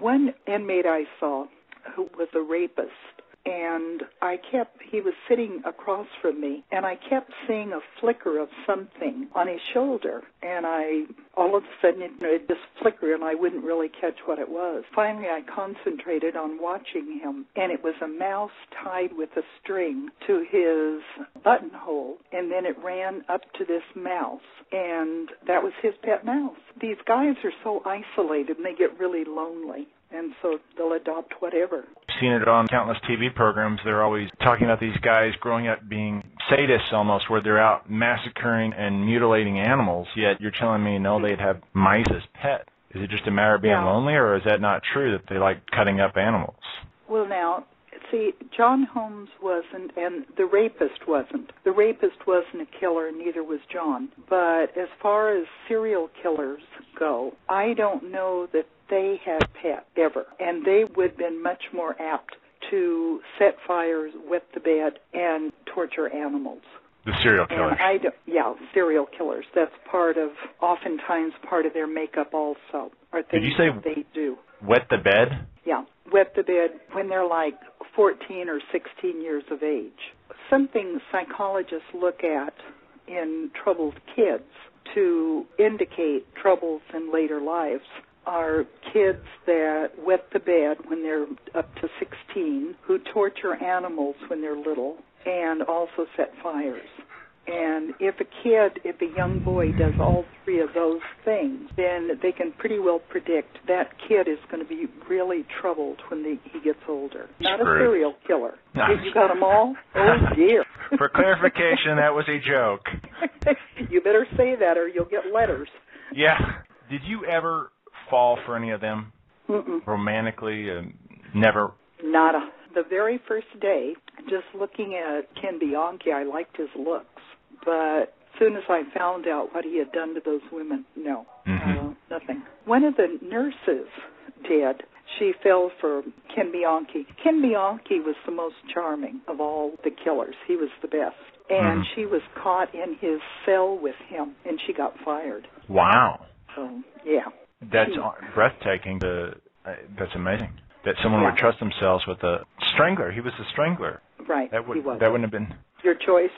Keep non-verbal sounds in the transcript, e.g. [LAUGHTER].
one inmate I saw who was a rapist and I kept he was sitting across from me and I kept seeing a flicker of something on his shoulder and I all of a sudden it, it just flickered and I wouldn't really catch what it was. Finally I concentrated on watching him and it was a mouse tied with a string to his buttonhole and then it ran up to this mouse and that was his pet mouse. These guys are so isolated and they get really lonely and so they'll adopt whatever. Seen it on countless TV programs. They're always talking about these guys growing up being sadists almost, where they're out massacring and mutilating animals. Yet you're telling me no, they'd have mice as pets. Is it just a matter of being Yeah. lonely, or is that not true that they like cutting up animals? Well, now, see, John Holmes wasn't, and the rapist wasn't. The rapist wasn't a killer, neither was John. But as far as serial killers go, I don't know that they had pets ever, and they would have been much more apt to set fires, wet the bed, and torture animals. The serial killers. And I don't, yeah, serial killers. That's part of, oftentimes part of their makeup also, are Did things you say- they do. Wet the bed. Yeah, wet the bed when they're like 14 or 16 years of age. Something psychologists look at in troubled kids to indicate troubles in later lives are kids that wet the bed when they're up to 16, who torture animals when they're little, and also set fires. And if a kid, if a young boy does all three of those things, then they can pretty well predict that kid is going to be really troubled when they, he gets older. Not a serial killer. If you got them all? [LAUGHS] Oh dear. For clarification, that was a joke. [LAUGHS] you better say that or you'll get letters. Yeah. Did you ever fall for any of them Mm-mm. romantically? Uh, never. Nada. The very first day, just looking at Ken Bianchi, I liked his looks. But as soon as I found out what he had done to those women, no, Mhm. uh, nothing. One of the nurses did. She fell for Ken Bianchi. Ken Bianchi was the most charming of all the killers. He was the best. And Mhm. she was caught in his cell with him, and she got fired. Wow. So, yeah. That's Hmm. breathtaking. To, uh, that's amazing. That someone Yeah. would trust themselves with a strangler. He was a strangler. Right. That he would was. that wouldn't have been. Your choice?